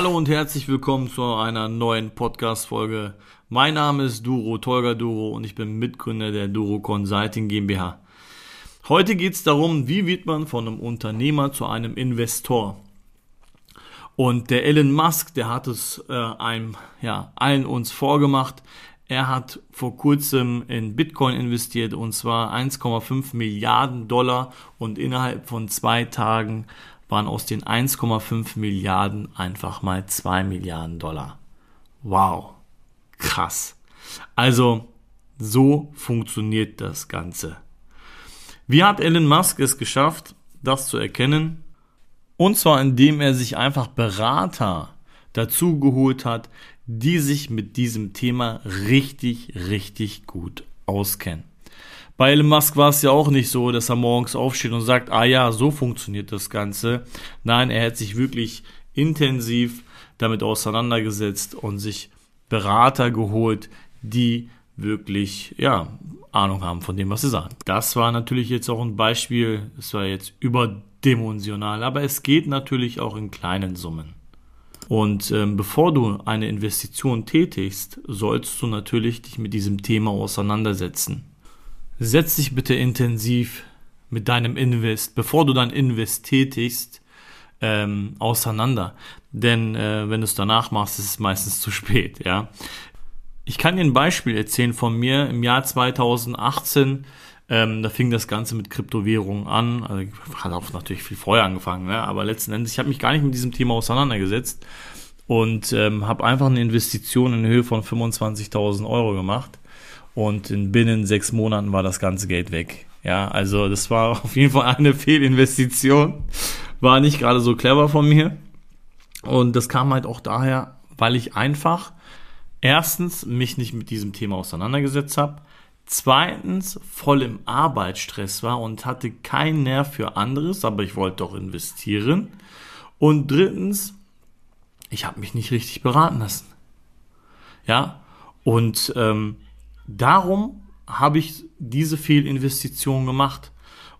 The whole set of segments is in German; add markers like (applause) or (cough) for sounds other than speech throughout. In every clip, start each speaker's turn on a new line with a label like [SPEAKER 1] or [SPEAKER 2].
[SPEAKER 1] Hallo und herzlich willkommen zu einer neuen Podcast-Folge. Mein Name ist Duro, Tolga Duro und ich bin Mitgründer der Duro Consulting GmbH. Heute geht es darum, wie wird man von einem Unternehmer zu einem Investor. Und der Elon Musk, der hat es äh, einem, ja, allen uns vorgemacht. Er hat vor kurzem in Bitcoin investiert und zwar 1,5 Milliarden Dollar und innerhalb von zwei Tagen waren aus den 1,5 Milliarden einfach mal 2 Milliarden Dollar. Wow, krass. Also so funktioniert das Ganze. Wie hat Elon Musk es geschafft, das zu erkennen? Und zwar indem er sich einfach Berater dazu geholt hat, die sich mit diesem Thema richtig, richtig gut auskennen. Bei Elon Musk war es ja auch nicht so, dass er morgens aufsteht und sagt, ah ja, so funktioniert das Ganze. Nein, er hat sich wirklich intensiv damit auseinandergesetzt und sich Berater geholt, die wirklich, ja, Ahnung haben von dem, was sie sagen. Das war natürlich jetzt auch ein Beispiel, es war jetzt überdimensional, aber es geht natürlich auch in kleinen Summen. Und ähm, bevor du eine Investition tätigst, sollst du natürlich dich mit diesem Thema auseinandersetzen setz dich bitte intensiv mit deinem Invest, bevor du dein Invest tätigst, ähm, auseinander. Denn äh, wenn du es danach machst, ist es meistens zu spät. Ja, ich kann dir ein Beispiel erzählen von mir im Jahr 2018. Ähm, da fing das Ganze mit Kryptowährungen an. Also hat auch natürlich viel vorher angefangen, ne? aber letzten Endes, ich habe mich gar nicht mit diesem Thema auseinandergesetzt und ähm, habe einfach eine Investition in Höhe von 25.000 Euro gemacht und in binnen sechs Monaten war das ganze Geld weg. Ja, also das war (laughs) auf jeden Fall eine Fehlinvestition. War nicht gerade so clever von mir. Und das kam halt auch daher, weil ich einfach erstens mich nicht mit diesem Thema auseinandergesetzt habe, zweitens voll im Arbeitsstress war und hatte keinen Nerv für anderes, aber ich wollte doch investieren. Und drittens, ich habe mich nicht richtig beraten lassen. Ja, und ähm, darum habe ich diese Fehlinvestition gemacht.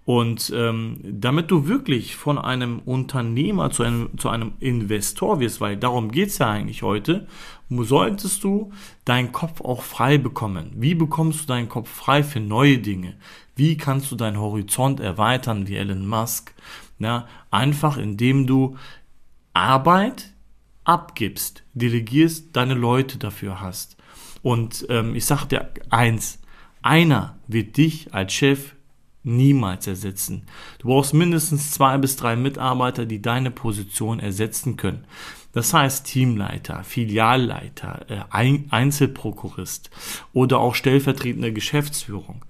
[SPEAKER 1] Und ähm, damit du wirklich von einem Unternehmer zu einem, zu einem Investor wirst, weil darum geht es ja eigentlich heute, solltest du deinen Kopf auch frei bekommen. Wie bekommst du deinen Kopf frei für neue Dinge? Wie kannst du deinen Horizont erweitern wie Elon Musk? Ja, einfach indem du Arbeit abgibst, delegierst, deine Leute dafür hast. Und ähm, ich sage dir eins, einer wird dich als Chef niemals ersetzen. Du brauchst mindestens zwei bis drei Mitarbeiter, die deine Position ersetzen können. Das heißt Teamleiter, Filialleiter, äh, Einzelprokurist oder auch stellvertretende Geschäftsführung.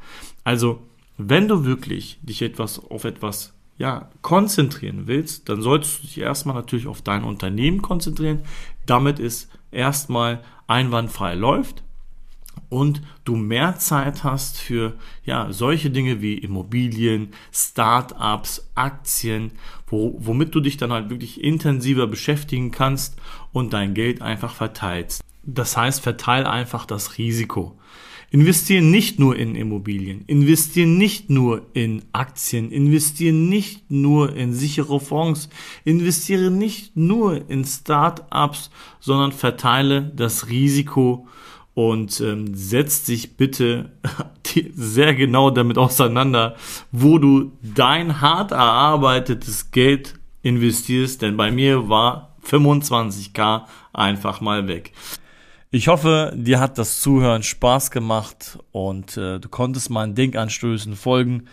[SPEAKER 1] Also, wenn du wirklich dich etwas auf etwas ja, konzentrieren willst, dann solltest du dich erstmal natürlich auf dein Unternehmen konzentrieren, damit es erstmal einwandfrei läuft und du mehr Zeit hast für ja, solche Dinge wie Immobilien, Startups, Aktien, wo, womit du dich dann halt wirklich intensiver beschäftigen kannst und dein Geld einfach verteilst. Das heißt, verteil einfach das Risiko. Investiere nicht nur in Immobilien, investiere nicht nur in Aktien, investiere nicht nur in sichere Fonds, investiere nicht nur in Startups, sondern verteile das Risiko und ähm, setz dich bitte (laughs) sehr genau damit auseinander, wo du dein hart erarbeitetes Geld investierst, denn bei mir war 25k einfach mal weg. Ich hoffe, dir hat das Zuhören Spaß gemacht und äh, du konntest meinen Denkanstößen folgen.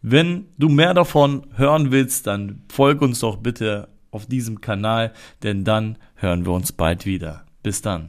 [SPEAKER 1] Wenn du mehr davon hören willst, dann folg uns doch bitte auf diesem Kanal, denn dann hören wir uns bald wieder. Bis dann.